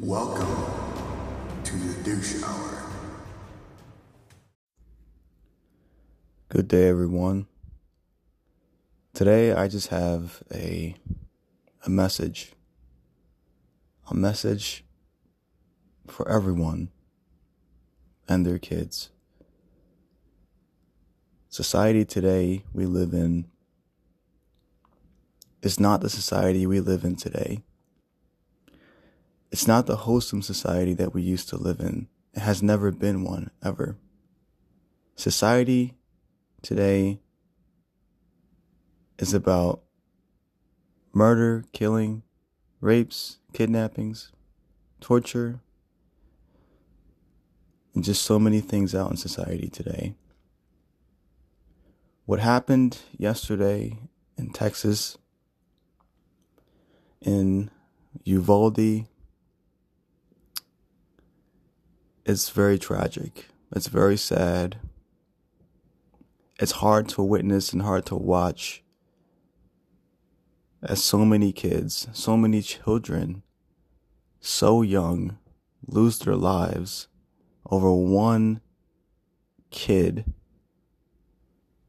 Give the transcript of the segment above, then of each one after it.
Welcome to the douche hour. Good day, everyone. Today, I just have a a message, a message for everyone and their kids. Society today we live in is not the society we live in today. It's not the wholesome society that we used to live in. It has never been one, ever. Society today is about murder, killing, rapes, kidnappings, torture, and just so many things out in society today. What happened yesterday in Texas, in Uvalde, it's very tragic. It's very sad. It's hard to witness and hard to watch as so many kids, so many children, so young, lose their lives over one kid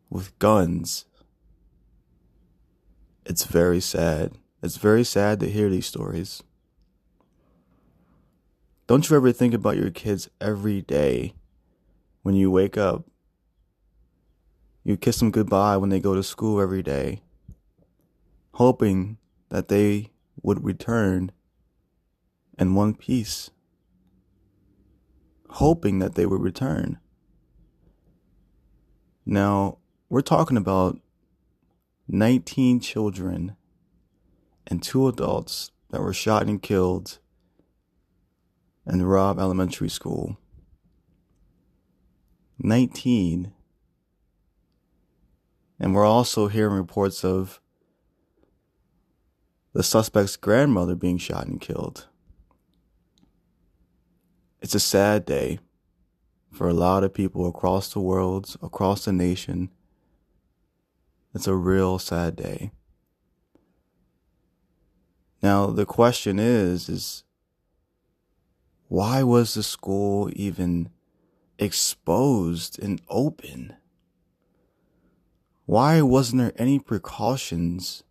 with guns. It's very sad. It's very sad to hear these stories. Don't you ever think about your kids every day when you wake up? You kiss them goodbye when they go to school every day, hoping that they would return in one piece, hoping that they would return. Now, we're talking about 19 children and two adults that were shot and killed in Robb Elementary School. 19. And we're also hearing reports of the suspect's grandmother being shot and killed. It's a sad day for a lot of people across the world, across the nation. It's a real sad day. Now the question is is why was the school even exposed and open? Why wasn't there any precautions?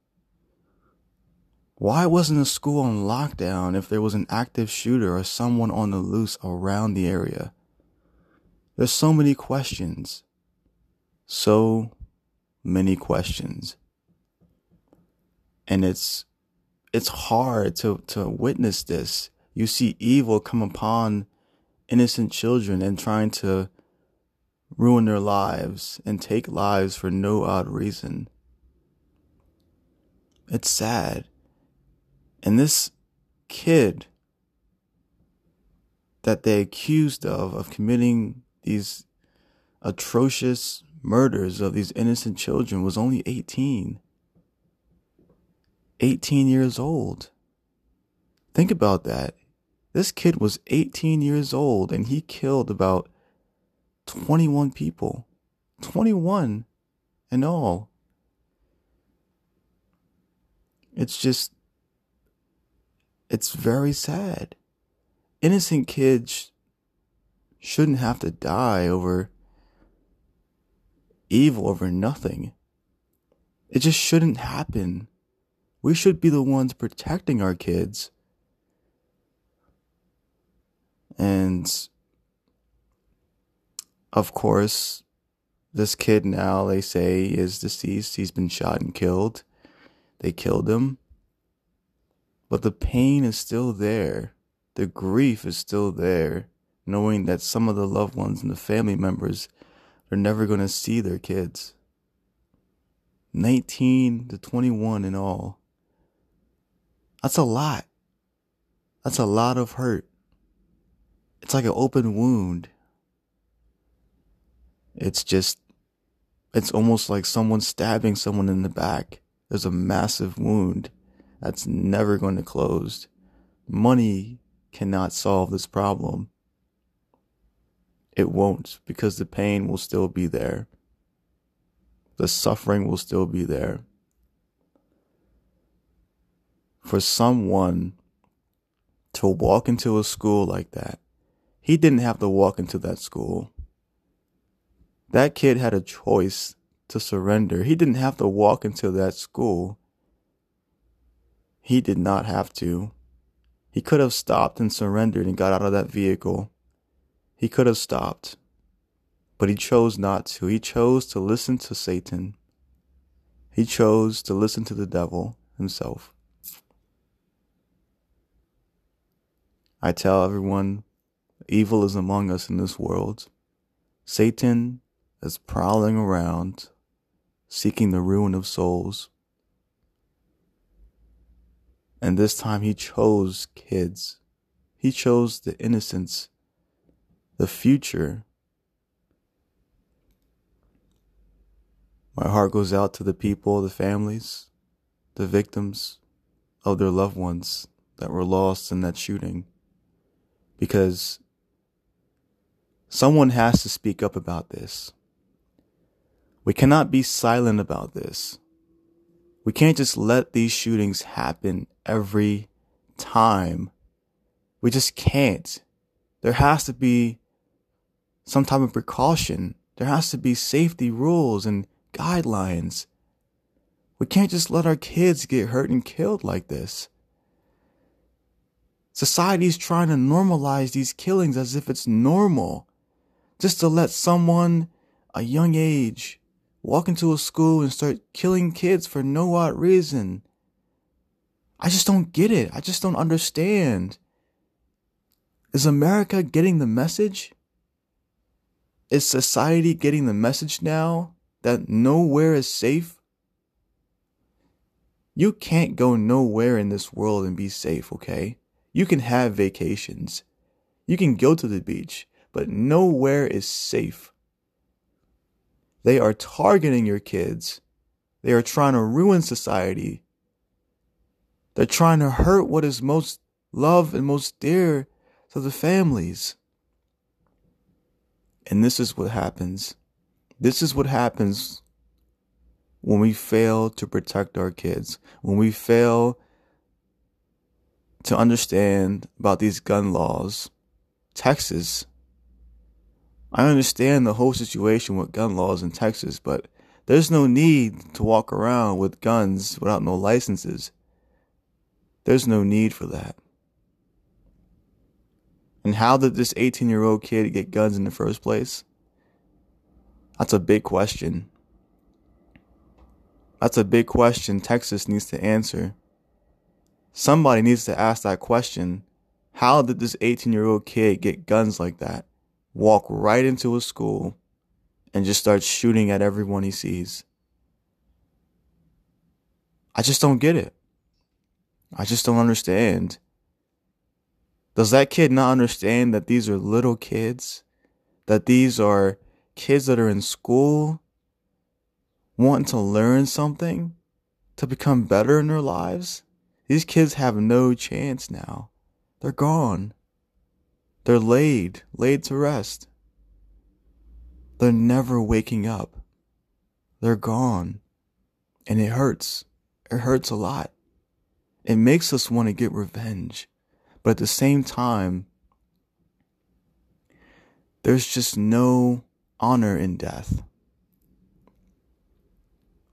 Why wasn't the school on lockdown if there was an active shooter or someone on the loose around the area? There's so many questions. So many questions. And it's it's hard to, to witness this you see evil come upon innocent children and trying to ruin their lives and take lives for no odd reason. It's sad. And this kid that they accused of, of committing these atrocious murders of these innocent children was only 18. 18 years old. Think about that. This kid was 18 years old and he killed about 21 people. 21 in all. It's just, it's very sad. Innocent kids shouldn't have to die over evil, over nothing. It just shouldn't happen. We should be the ones protecting our kids and of course, this kid now, they say, is deceased. He's been shot and killed. They killed him. But the pain is still there. The grief is still there, knowing that some of the loved ones and the family members are never going to see their kids. 19 to 21 in all. That's a lot. That's a lot of hurt. It's like an open wound. It's just, it's almost like someone stabbing someone in the back. There's a massive wound that's never going to close. Money cannot solve this problem. It won't because the pain will still be there. The suffering will still be there. For someone to walk into a school like that. He didn't have to walk into that school. That kid had a choice to surrender. He didn't have to walk into that school. He did not have to. He could have stopped and surrendered and got out of that vehicle. He could have stopped. But he chose not to. He chose to listen to Satan. He chose to listen to the devil himself. I tell everyone evil is among us in this world. Satan is prowling around, seeking the ruin of souls. And this time he chose kids. He chose the innocence, the future. My heart goes out to the people, the families, the victims of their loved ones that were lost in that shooting because someone has to speak up about this. We cannot be silent about this. We can't just let these shootings happen every time. We just can't. There has to be some type of precaution. There has to be safety rules and guidelines. We can't just let our kids get hurt and killed like this. Society is trying to normalize these killings as if it's normal. Just to let someone, a young age, walk into a school and start killing kids for no odd reason. I just don't get it. I just don't understand. Is America getting the message? Is society getting the message now that nowhere is safe? You can't go nowhere in this world and be safe, okay? You can have vacations. You can go to the beach, but nowhere is safe. They are targeting your kids. They are trying to ruin society. They're trying to hurt what is most loved and most dear to the families. And this is what happens. This is what happens when we fail to protect our kids, when we fail to understand about these gun laws. Texas, I understand the whole situation with gun laws in Texas, but there's no need to walk around with guns without no licenses. There's no need for that. And how did this 18 year old kid get guns in the first place? That's a big question. That's a big question Texas needs to answer. Somebody needs to ask that question. How did this 18 year old kid get guns like that? Walk right into a school and just start shooting at everyone he sees. I just don't get it. I just don't understand. Does that kid not understand that these are little kids? That these are kids that are in school wanting to learn something to become better in their lives? These kids have no chance now. They're gone. They're laid, laid to rest. They're never waking up. They're gone. And it hurts. It hurts a lot. It makes us want to get revenge. But at the same time, there's just no honor in death.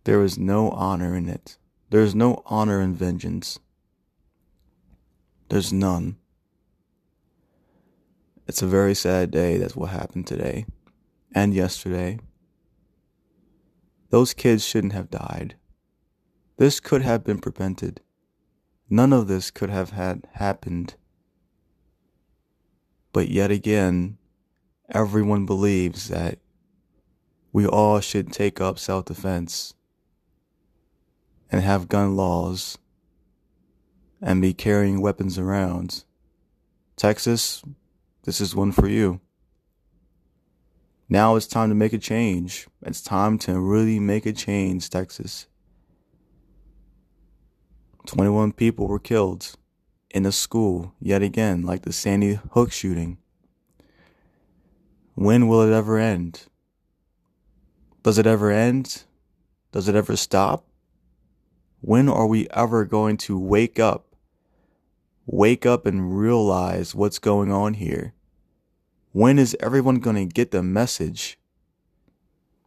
There is no honor in it. There is no honor in vengeance. There's none. It's a very sad day. That's what happened today and yesterday. Those kids shouldn't have died. This could have been prevented. None of this could have had happened. But yet again, everyone believes that we all should take up self defense and have gun laws and be carrying weapons around. Texas, this is one for you. Now it's time to make a change. It's time to really make a change, Texas. 21 people were killed in a school yet again, like the Sandy Hook shooting. When will it ever end? Does it ever end? Does it ever stop? When are we ever going to wake up wake up and realize what's going on here. When is everyone going to get the message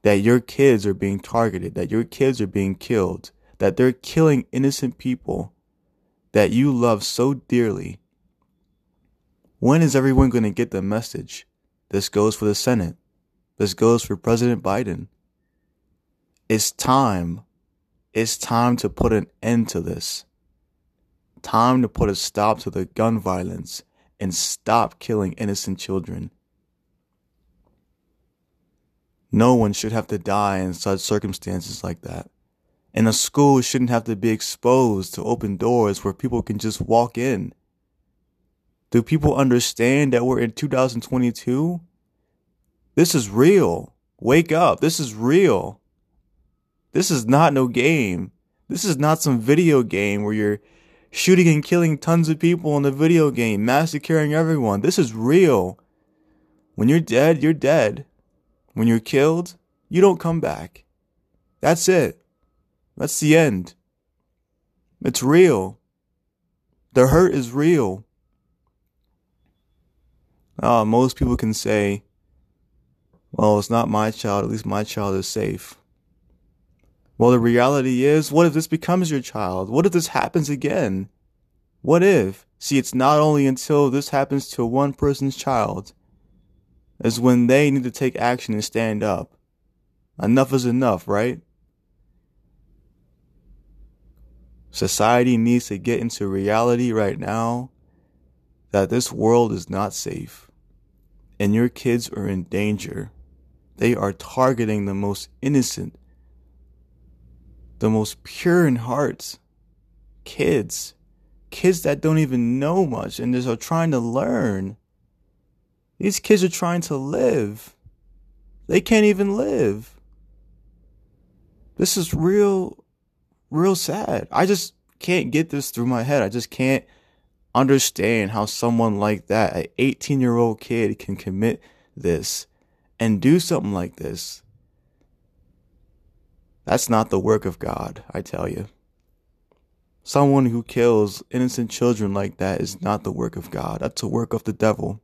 that your kids are being targeted, that your kids are being killed, that they're killing innocent people that you love so dearly? When is everyone going to get the message? This goes for the Senate. This goes for President Biden. It's time. It's time to put an end to this. Time to put a stop to the gun violence and stop killing innocent children. No one should have to die in such circumstances like that. And a school shouldn't have to be exposed to open doors where people can just walk in. Do people understand that we're in 2022? This is real. Wake up. This is real. This is not no game. This is not some video game where you're shooting and killing tons of people in the video game, massacring everyone. This is real. When you're dead, you're dead. When you're killed, you don't come back. That's it. That's the end. It's real. The hurt is real. Uh, most people can say, well, it's not my child. At least my child is safe. Well, the reality is, what if this becomes your child? What if this happens again? What if? See, it's not only until this happens to one person's child is when they need to take action and stand up. Enough is enough, right? Society needs to get into reality right now that this world is not safe and your kids are in danger. They are targeting the most innocent, the most pure in hearts, kids. Kids that don't even know much and just are trying to learn. These kids are trying to live. They can't even live. This is real, real sad. I just can't get this through my head. I just can't understand how someone like that, an 18 year old kid, can commit this and do something like this. That's not the work of God, I tell you. Someone who kills innocent children like that is not the work of God. That's the work of the devil.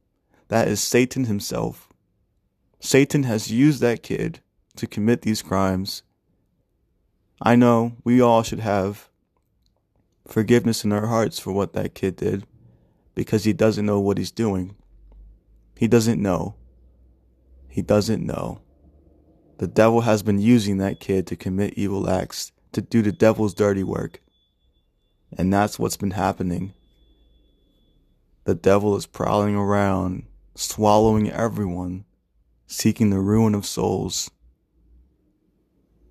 That is Satan himself. Satan has used that kid to commit these crimes. I know we all should have forgiveness in our hearts for what that kid did because he doesn't know what he's doing. He doesn't know. He doesn't know. The devil has been using that kid to commit evil acts, to do the devil's dirty work. And that's what's been happening. The devil is prowling around swallowing everyone, seeking the ruin of souls.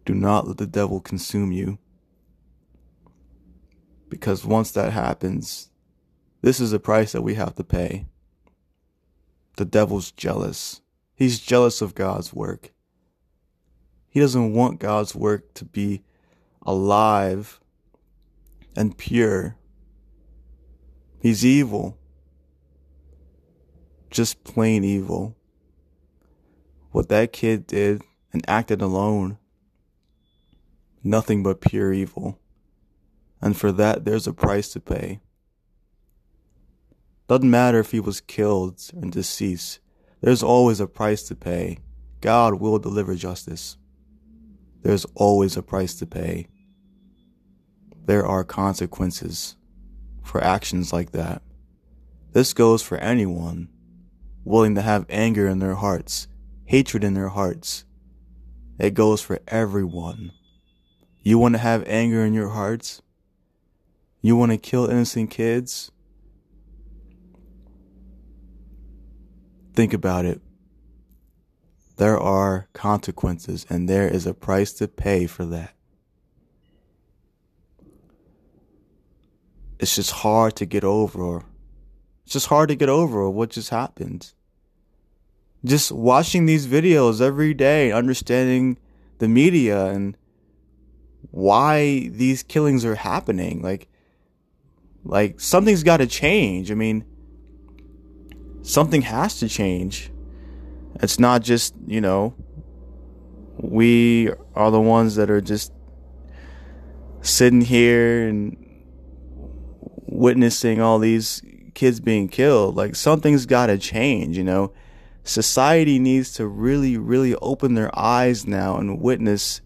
Do not let the devil consume you. Because once that happens, this is a price that we have to pay. The devil's jealous. He's jealous of God's work. He doesn't want God's work to be alive and pure. He's evil just plain evil. What that kid did and acted alone, nothing but pure evil. And for that, there's a price to pay. Doesn't matter if he was killed and deceased, there's always a price to pay. God will deliver justice. There's always a price to pay. There are consequences for actions like that. This goes for anyone willing to have anger in their hearts, hatred in their hearts. It goes for everyone. You want to have anger in your hearts? You want to kill innocent kids? Think about it. There are consequences and there is a price to pay for that. It's just hard to get over. It's just hard to get over what just happened just watching these videos every day, understanding the media and why these killings are happening. Like, like something's got to change. I mean, something has to change. It's not just, you know, we are the ones that are just sitting here and witnessing all these kids being killed. Like something's got to change, you know. Society needs to really, really open their eyes now and witness,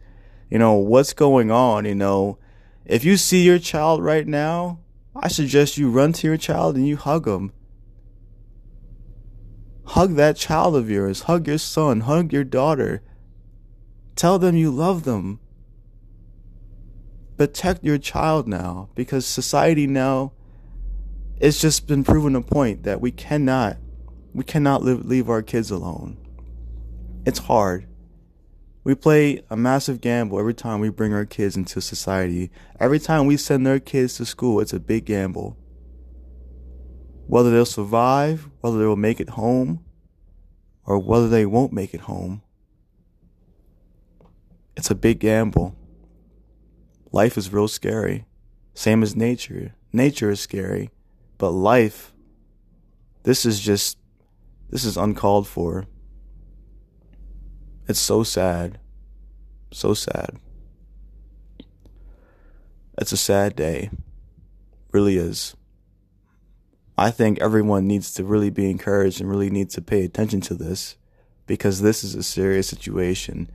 you know, what's going on, you know. If you see your child right now, I suggest you run to your child and you hug them. Hug that child of yours. Hug your son. Hug your daughter. Tell them you love them. Protect your child now because society now it's just been proven a point that we cannot we cannot live, leave our kids alone. It's hard. We play a massive gamble every time we bring our kids into society. Every time we send their kids to school, it's a big gamble. Whether they'll survive, whether they'll make it home, or whether they won't make it home. It's a big gamble. Life is real scary. Same as nature. Nature is scary. But life, this is just, this is uncalled for. It's so sad. So sad. It's a sad day. Really is. I think everyone needs to really be encouraged and really needs to pay attention to this because this is a serious situation.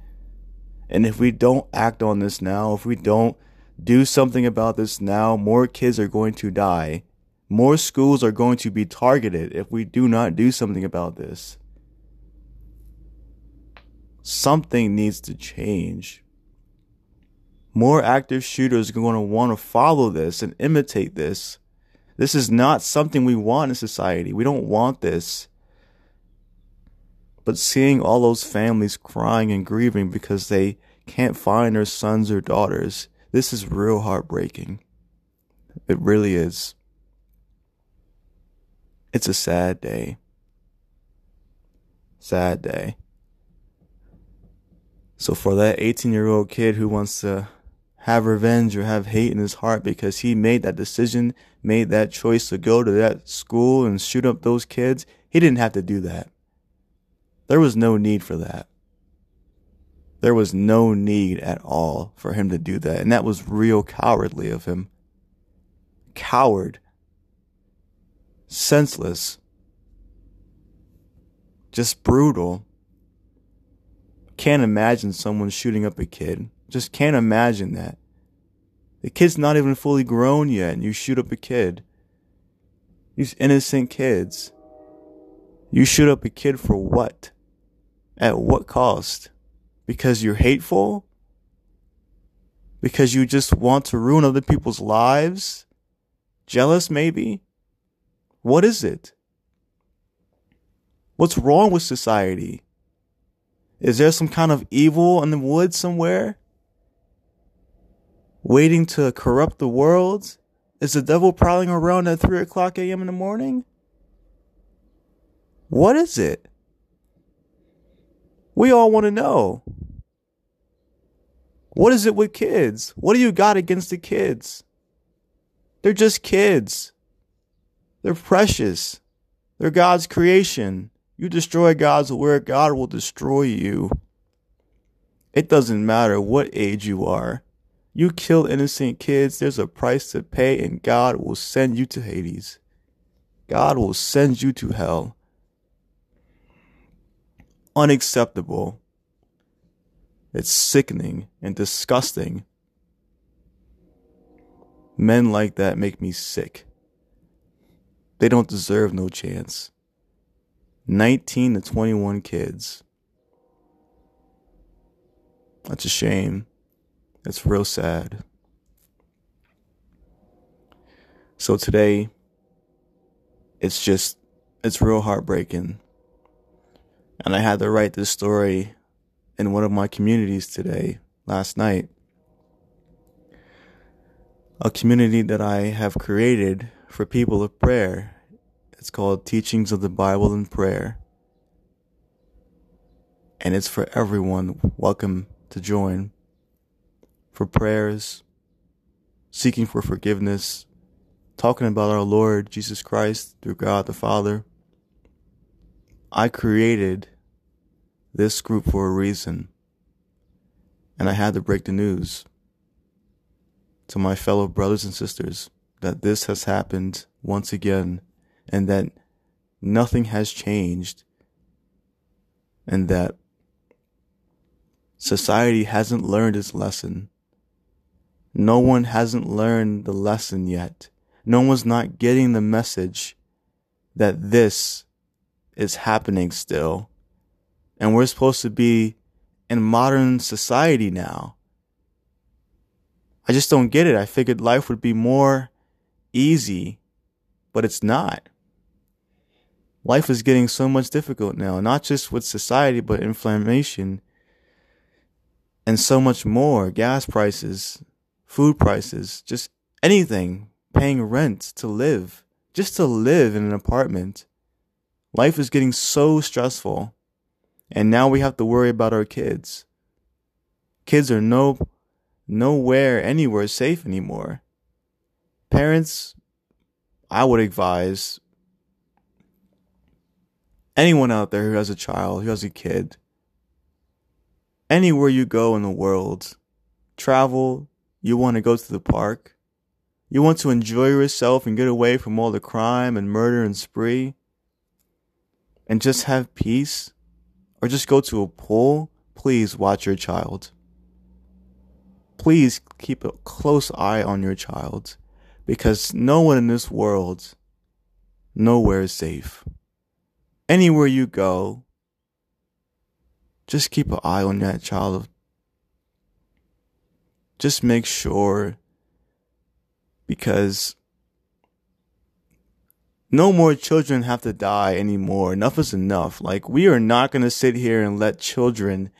And if we don't act on this now, if we don't do something about this now, more kids are going to die. More schools are going to be targeted if we do not do something about this something needs to change. More active shooters are going to want to follow this and imitate this. This is not something we want in society. We don't want this. But seeing all those families crying and grieving because they can't find their sons or daughters, this is real heartbreaking. It really is. It's a sad day. Sad day. So for that 18 year old kid who wants to have revenge or have hate in his heart because he made that decision, made that choice to go to that school and shoot up those kids, he didn't have to do that. There was no need for that. There was no need at all for him to do that. And that was real cowardly of him. Coward. Senseless. Just brutal. Can't imagine someone shooting up a kid. Just can't imagine that. The kid's not even fully grown yet and you shoot up a kid. These innocent kids. You shoot up a kid for what? At what cost? Because you're hateful? Because you just want to ruin other people's lives? Jealous, maybe? What is it? What's wrong with society? Is there some kind of evil in the woods somewhere? Waiting to corrupt the world? Is the devil prowling around at 3 o'clock a.m. in the morning? What is it? We all want to know. What is it with kids? What do you got against the kids? They're just kids. They're precious. They're God's creation. You destroy God's word, God will destroy you. It doesn't matter what age you are. You kill innocent kids, there's a price to pay, and God will send you to Hades. God will send you to hell. Unacceptable. It's sickening and disgusting. Men like that make me sick. They don't deserve no chance. 19 to 21 kids. That's a shame. That's real sad. So today, it's just, it's real heartbreaking. And I had to write this story in one of my communities today, last night. A community that I have created for people of prayer it's called Teachings of the Bible and Prayer. And it's for everyone. Welcome to join. For prayers, seeking for forgiveness, talking about our Lord Jesus Christ through God the Father. I created this group for a reason. And I had to break the news to my fellow brothers and sisters that this has happened once again and that nothing has changed and that society hasn't learned its lesson. No one hasn't learned the lesson yet. No one's not getting the message that this is happening still. And we're supposed to be in modern society now. I just don't get it. I figured life would be more easy, but it's not. Life is getting so much difficult now, not just with society, but inflammation and so much more. Gas prices, food prices, just anything, paying rent to live, just to live in an apartment. Life is getting so stressful. And now we have to worry about our kids. Kids are no nowhere anywhere safe anymore. Parents, I would advise anyone out there who has a child, who has a kid, anywhere you go in the world, travel, you want to go to the park, you want to enjoy yourself and get away from all the crime and murder and spree, and just have peace, or just go to a pool, please watch your child. Please keep a close eye on your child because no one in this world, nowhere is safe. Anywhere you go, just keep an eye on that child. Just make sure because no more children have to die anymore. Enough is enough. Like, we are not going to sit here and let children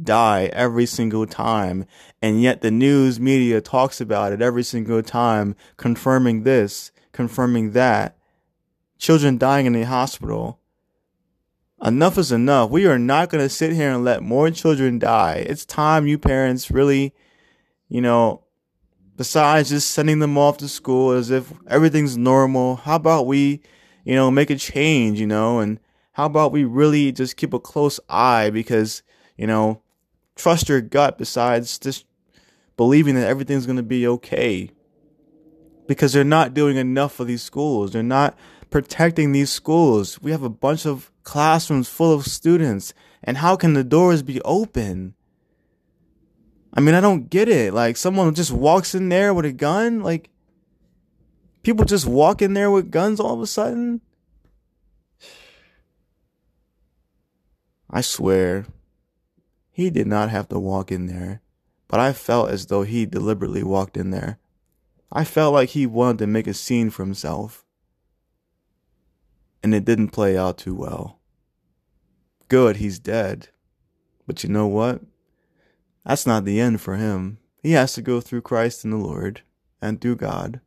die every single time. And yet the news media talks about it every single time, confirming this, confirming that. Children dying in the hospital. Enough is enough. We are not going to sit here and let more children die. It's time you parents really, you know, besides just sending them off to school as if everything's normal, how about we, you know, make a change, you know, and how about we really just keep a close eye because, you know, trust your gut besides just believing that everything's going to be okay. Because they're not doing enough for these schools. They're not protecting these schools. We have a bunch of classrooms full of students. And how can the doors be open? I mean, I don't get it. Like, someone just walks in there with a gun. Like, people just walk in there with guns all of a sudden. I swear, he did not have to walk in there, but I felt as though he deliberately walked in there. I felt like he wanted to make a scene for himself. And it didn't play out too well. Good, he's dead. But you know what? That's not the end for him. He has to go through Christ and the Lord and through God.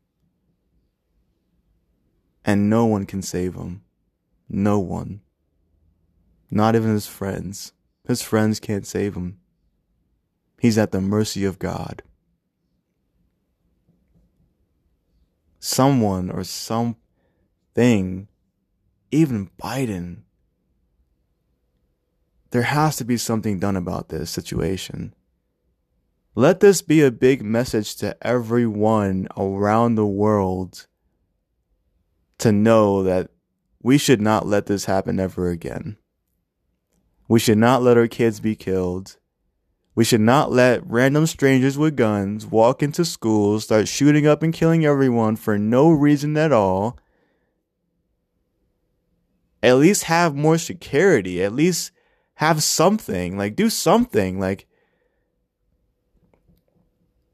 And no one can save him. No one. Not even his friends. His friends can't save him. He's at the mercy of God. Someone or something, even Biden, there has to be something done about this situation. Let this be a big message to everyone around the world to know that we should not let this happen ever again. We should not let our kids be killed. We should not let random strangers with guns walk into schools, start shooting up and killing everyone for no reason at all. At least have more security. At least have something. Like, do something. Like,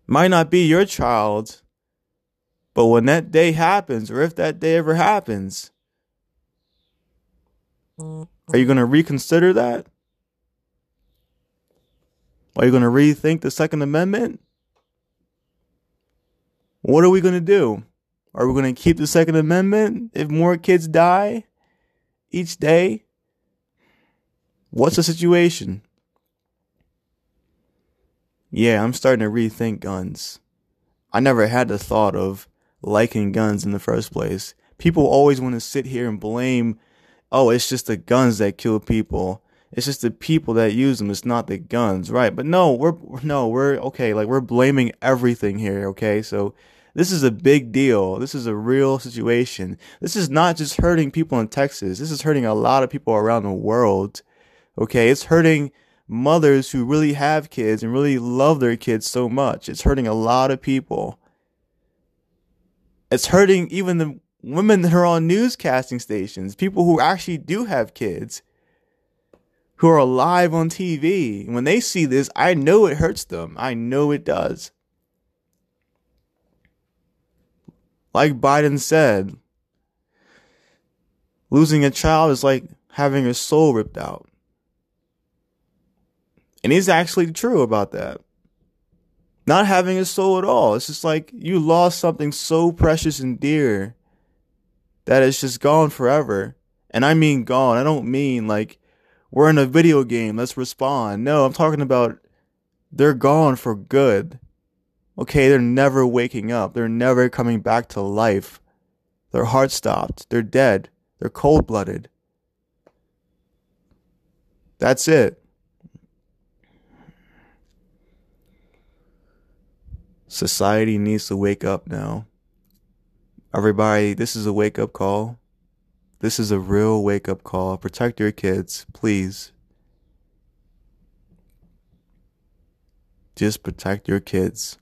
might not be your child, but when that day happens, or if that day ever happens, are you going to reconsider that? Are you going to rethink the Second Amendment? What are we going to do? Are we going to keep the Second Amendment if more kids die each day? What's the situation? Yeah, I'm starting to rethink guns. I never had the thought of liking guns in the first place. People always want to sit here and blame, oh, it's just the guns that kill people. It's just the people that use them. It's not the guns, right? But no, we're no, we're okay. Like we're blaming everything here. Okay, so This is a big deal. This is a real situation. This is not just hurting people in Texas. This is hurting a lot of people around the world. Okay. It's hurting mothers who really have kids and really love their kids so much. It's hurting a lot of people. It's hurting even the women that are on newscasting stations, people who actually do have kids, who are alive on TV. When they see this, I know it hurts them. I know it does. Like Biden said, losing a child is like having your soul ripped out. And he's actually true about that. Not having a soul at all. It's just like you lost something so precious and dear that it's just gone forever. And I mean gone. I don't mean like we're in a video game, let's respawn. No, I'm talking about they're gone for good. Okay, they're never waking up. They're never coming back to life. Their heart stopped. They're dead. They're cold blooded. That's it. Society needs to wake up now. Everybody, this is a wake up call. This is a real wake up call. Protect your kids, please. Just protect your kids.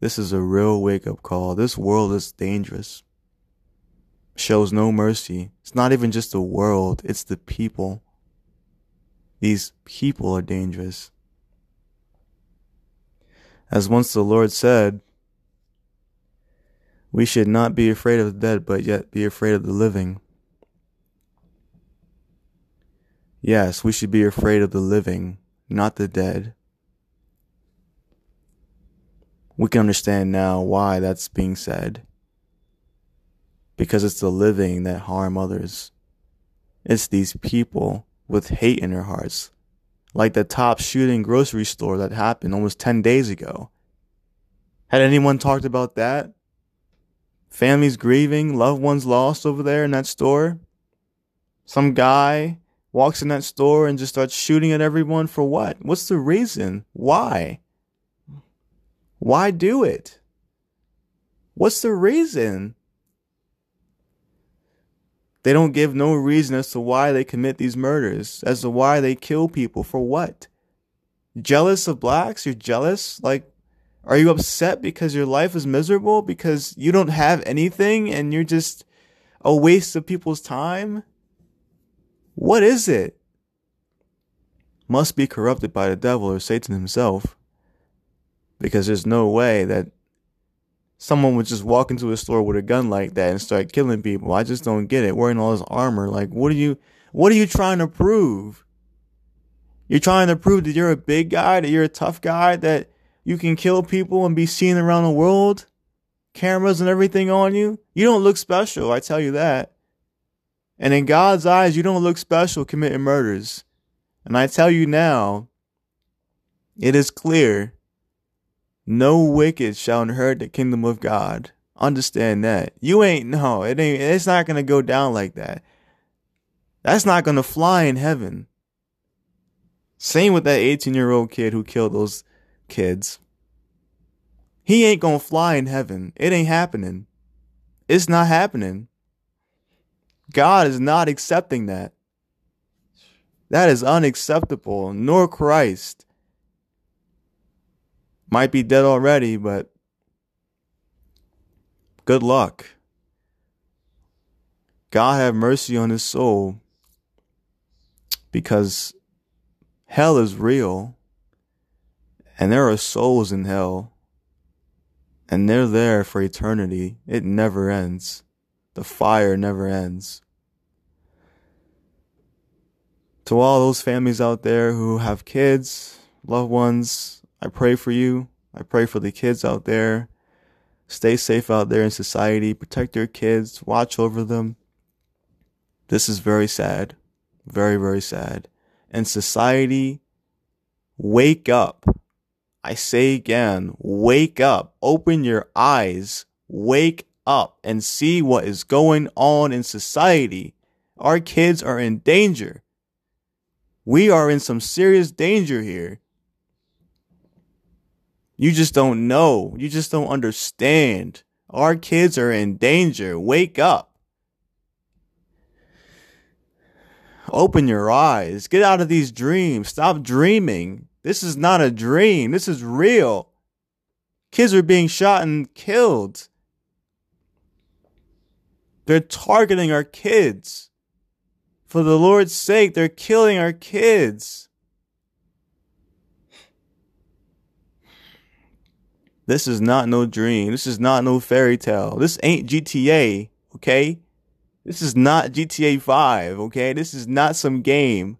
This is a real wake up call. This world is dangerous. Shows no mercy. It's not even just the world, it's the people. These people are dangerous. As once the Lord said, we should not be afraid of the dead, but yet be afraid of the living. Yes, we should be afraid of the living, not the dead. We can understand now why that's being said. Because it's the living that harm others. It's these people with hate in their hearts like the top shooting grocery store that happened almost 10 days ago. Had anyone talked about that? Families grieving, loved ones lost over there in that store? Some guy walks in that store and just starts shooting at everyone for what? What's the reason? Why? Why do it? What's the reason? They don't give no reason as to why they commit these murders, as to why they kill people for what? Jealous of blacks? You're jealous? Like, are you upset because your life is miserable? Because you don't have anything and you're just a waste of people's time? What is it? Must be corrupted by the devil or Satan himself. Because there's no way that someone would just walk into a store with a gun like that and start killing people. I just don't get it. Wearing all this armor, like what are you what are you trying to prove? You're trying to prove that you're a big guy, that you're a tough guy, that you can kill people and be seen around the world? Cameras and everything on you? You don't look special, I tell you that. And in God's eyes, you don't look special committing murders. And I tell you now, it is clear no wicked shall inherit the kingdom of God. Understand that. You ain't no, it ain't it's not gonna go down like that. That's not gonna fly in heaven. Same with that 18 year old kid who killed those kids. He ain't gonna fly in heaven. It ain't happening. It's not happening. God is not accepting that. That is unacceptable, nor Christ might be dead already, but good luck. God have mercy on his soul because hell is real and there are souls in hell and they're there for eternity. It never ends. The fire never ends. To all those families out there who have kids, loved ones, I pray for you. I pray for the kids out there. Stay safe out there in society. Protect your kids. Watch over them. This is very sad. Very, very sad. And society, wake up. I say again, wake up. Open your eyes. Wake up and see what is going on in society. Our kids are in danger. We are in some serious danger here. You just don't know. You just don't understand. Our kids are in danger. Wake up. Open your eyes. Get out of these dreams. Stop dreaming. This is not a dream. This is real. Kids are being shot and killed. They're targeting our kids. For the Lord's sake, they're killing our kids. This is not no dream. This is not no fairy tale. This ain't GTA, okay? This is not GTA 5, okay? This is not some game.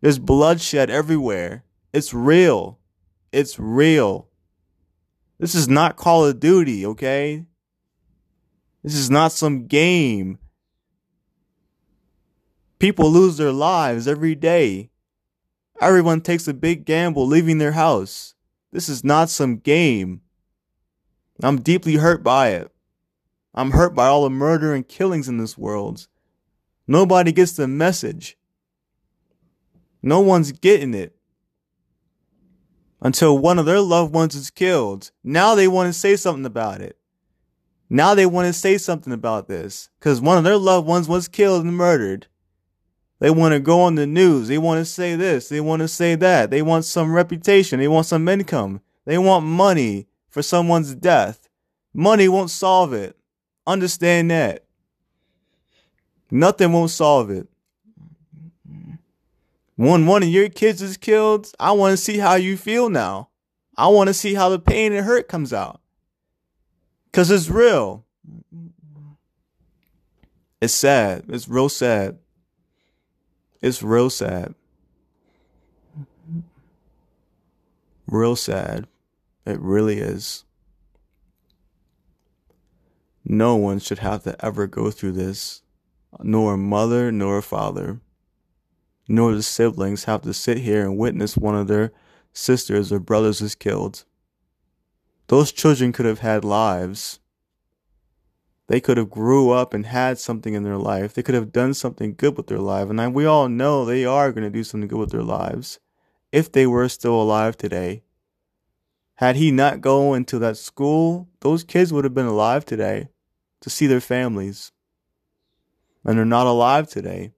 There's bloodshed everywhere. It's real. It's real. This is not Call of Duty, okay? This is not some game. People lose their lives every day. Everyone takes a big gamble leaving their house. This is not some game. I'm deeply hurt by it. I'm hurt by all the murder and killings in this world. Nobody gets the message. No one's getting it. Until one of their loved ones is killed. Now they want to say something about it. Now they want to say something about this. Because one of their loved ones was killed and murdered. They want to go on the news. They want to say this. They want to say that. They want some reputation. They want some income. They want money for someone's death. Money won't solve it. Understand that. Nothing won't solve it. When one of your kids is killed, I want to see how you feel now. I want to see how the pain and hurt comes out. Because it's real. It's sad. It's real sad. It's real sad. Real sad. It really is. No one should have to ever go through this, nor a mother, nor a father, nor the siblings have to sit here and witness one of their sisters or brothers is killed. Those children could have had lives they could have grew up and had something in their life. They could have done something good with their life. And I, we all know they are going to do something good with their lives if they were still alive today. Had he not gone into that school, those kids would have been alive today to see their families. And they're not alive today.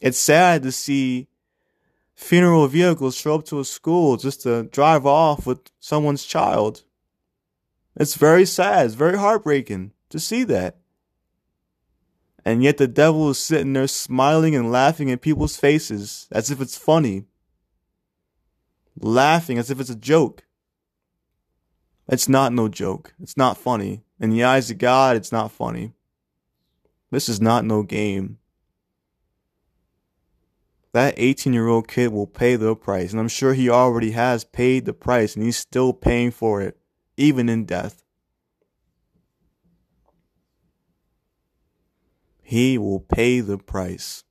It's sad to see funeral vehicles show up to a school just to drive off with someone's child. It's very sad. It's very heartbreaking to see that. And yet the devil is sitting there smiling and laughing in people's faces as if it's funny. Laughing as if it's a joke. It's not no joke. It's not funny. In the eyes of God, it's not funny. This is not no game. That 18 year old kid will pay the price. And I'm sure he already has paid the price and he's still paying for it even in death. He will pay the price.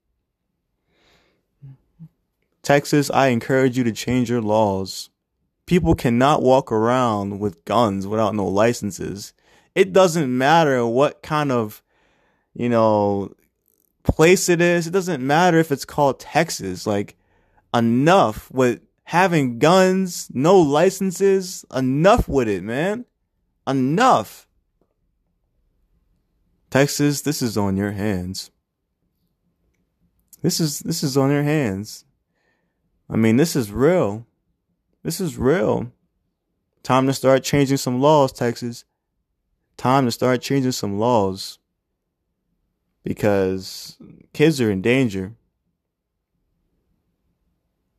Texas, I encourage you to change your laws. People cannot walk around with guns without no licenses. It doesn't matter what kind of, you know, place it is. It doesn't matter if it's called Texas. Like, enough with having guns, no licenses, enough with it, man. Enough. Texas, this is on your hands. This is this is on your hands. I mean, this is real. This is real. Time to start changing some laws, Texas. Time to start changing some laws. Because kids are in danger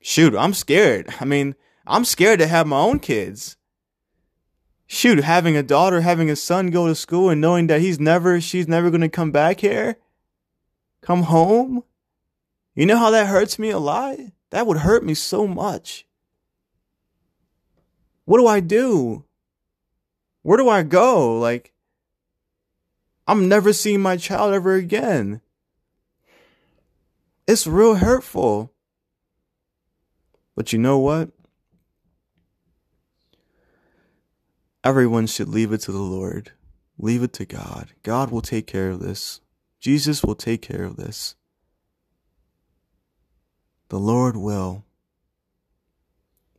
shoot, I'm scared. I mean, I'm scared to have my own kids. Shoot, having a daughter, having a son go to school and knowing that he's never, she's never going to come back here, come home. You know how that hurts me a lot? That would hurt me so much. What do I do? Where do I go? Like, I'm never seeing my child ever again. It's real hurtful. But you know what? Everyone should leave it to the Lord. Leave it to God. God will take care of this. Jesus will take care of this. The Lord will.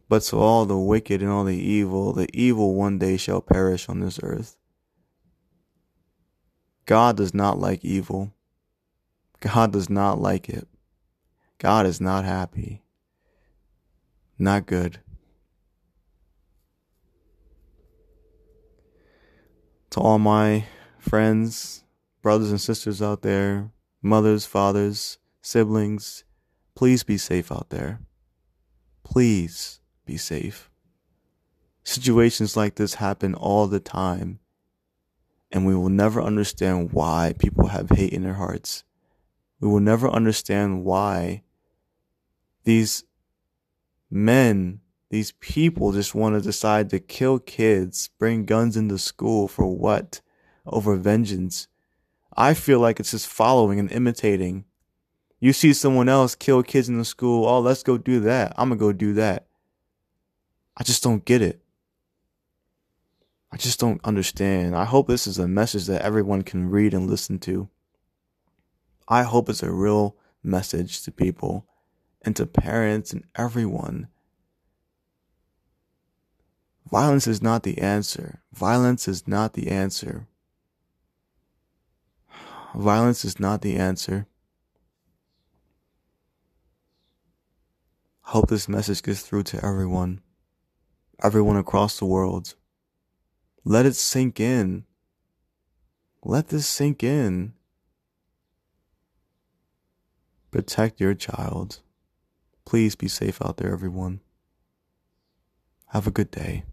But to all the wicked and all the evil, the evil one day shall perish on this earth. God does not like evil. God does not like it. God is not happy. Not good. To all my friends, brothers and sisters out there, mothers, fathers, siblings, please be safe out there. Please be safe. Situations like this happen all the time, and we will never understand why people have hate in their hearts. We will never understand why these men, these people just want to decide to kill kids, bring guns into school for what? Over vengeance. I feel like it's just following and imitating. You see someone else kill kids in the school, oh, let's go do that. I'm to go do that. I just don't get it. I just don't understand. I hope this is a message that everyone can read and listen to. I hope it's a real message to people and to parents and everyone. Violence is not the answer. Violence is not the answer. Violence is not the answer. Hope this message gets through to everyone, everyone across the world. Let it sink in. Let this sink in. Protect your child. Please be safe out there, everyone. Have a good day.